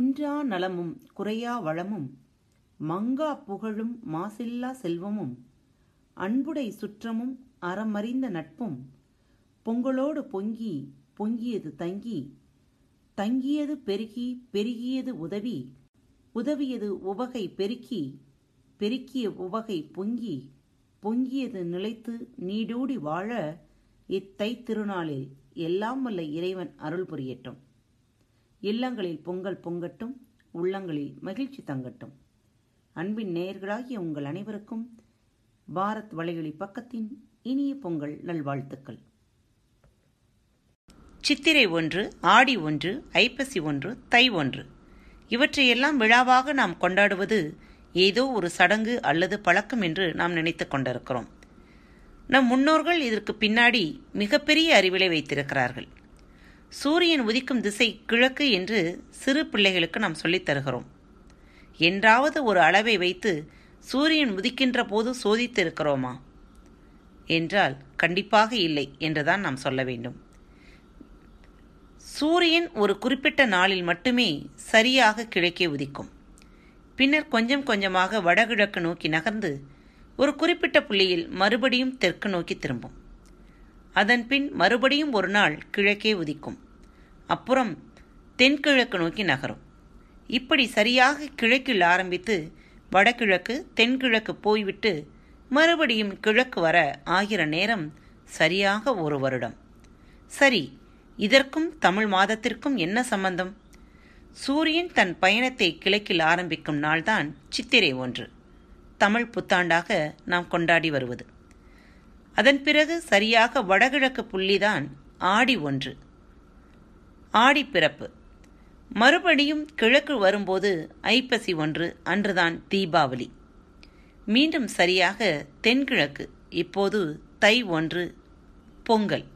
குன்றா நலமும் குறையா வளமும் மங்கா புகழும் மாசில்லா செல்வமும் அன்புடை சுற்றமும் அறமறிந்த நட்பும் பொங்கலோடு பொங்கி பொங்கியது தங்கி தங்கியது பெருகி பெருகியது உதவி உதவியது உவகை பெருக்கி பெருக்கிய உவகை பொங்கி பொங்கியது நிலைத்து நீடூடி வாழ இத்தை திருநாளில் எல்லாம் வல்ல இறைவன் அருள் புரியட்டும். இல்லங்களில் பொங்கல் பொங்கட்டும் உள்ளங்களில் மகிழ்ச்சி தங்கட்டும். அன்பின் நேயர்களாகிய உங்கள் அனைவருக்கும் பாரத் வலையொலி பக்கத்தின் இனிய பொங்கல் நல்வாழ்த்துக்கள். சித்திரை ஒன்று ஆடி ஒன்று ஐப்பசி ஒன்று தை ஒன்று. இவற்றையெல்லாம் விழாவாக நாம் கொண்டாடுவது ஏதோ ஒரு சடங்கு அல்லது பழக்கம் என்று நாம் நினைத்து கொண்டிருக்கிறோம். நம் முன்னோர்கள் இதற்கு பின்னாடி மிகப்பெரிய அறிவிலை வைத்திருக்கிறார்கள். சூரியன் உதிக்கும் திசை கிழக்கு என்று சிறு பிள்ளைகளுக்கு நாம் சொல்லித் தருகிறோம். என்றாவது ஒரு அளவை வைத்து சூரியன் உதிக்கின்ற போது சோதித்திருக்கிறோமா? என்றால் கண்டிப்பாக இல்லை என்றுதான் நாம் சொல்ல வேண்டும். சூரியன் ஒரு குறிப்பிட்ட நாளில் மட்டுமே சரியாக கிழக்கே உதிக்கும். பின்னர் கொஞ்சம் கொஞ்சமாக வடகிழக்கு நோக்கி நகர்ந்து ஒரு குறிப்பிட்ட புள்ளியில் மறுபடியும் தெற்கு நோக்கி திரும்பும். அதன்பின் மறுபடியும் ஒரு நாள் கிழக்கே உதிக்கும். அப்புறம் தென்கிழக்கு நோக்கி நகரும். இப்படி சரியாக கிழக்கில் ஆரம்பித்து வடகிழக்கு தென்கிழக்கு போய்விட்டு மறுபடியும் கிழக்கு வர ஆகிற நேரம் சரியாக ஒரு வருடம். சரி இதற்கும் தமிழ் மாதத்திற்கும் என்ன சம்பந்தம்? சூரியன் தன் பயணத்தை கிழக்கில் ஆரம்பிக்கும் நாள்தான் சித்திரை ஒன்று. தமிழ் புத்தாண்டாக நாம் கொண்டாடி வருவது. அதன் பிறகு சரியாக வடகிழக்கு புள்ளிதான் ஆடி ஒன்று. ஆடி பிறப்பு. மறுபடியும் கிழக்கு வரும்போது ஐப்பசி ஒன்று அன்றுதான் தீபாவளி. மீண்டும் சரியாக தென்கிழக்கு இப்போது தை ஒன்று பொங்கல்.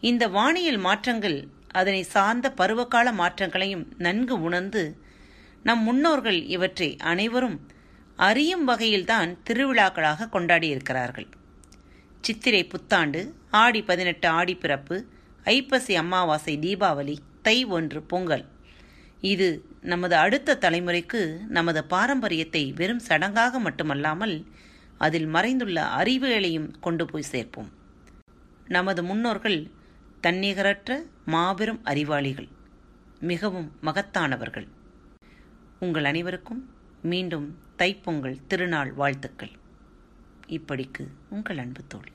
இந்த வானியல் மாற்றங்கள் அதனை சார்ந்த பருவகால மாற்றங்களையும் நன்கு உணர்ந்து நம் முன்னோர்கள் இவற்றை அனைவரும் அறியும் வகையில்தான் திருவிழாக்களாக கொண்டாடியிருக்கிறார்கள் சித்திரை புத்தாண்டு ஆடி பதினெட்டு ஆடி பிறப்பு ஐப்பசி அமாவாசை தீபாவளி தை ஒன்று பொங்கல். இது நமது அடுத்த தலைமுறைக்கு நமது பாரம்பரியத்தை வெறும் சடங்காக மட்டுமல்லாமல் அதில் மறைந்துள்ள அறிவுகளையும் கொண்டு போய் சேர்ப்போம். நமது முன்னோர்கள் தன்னிகரற்ற மாபெரும் அறிவாளிகள் மிகவும் மகத்தானவர்கள். உங்கள் அனைவருக்கும் மீண்டும் தைப்பொங்கல் திருநாள் வாழ்த்துக்கள். இப்படிக்கு உங்கள் அன்பு தோழி.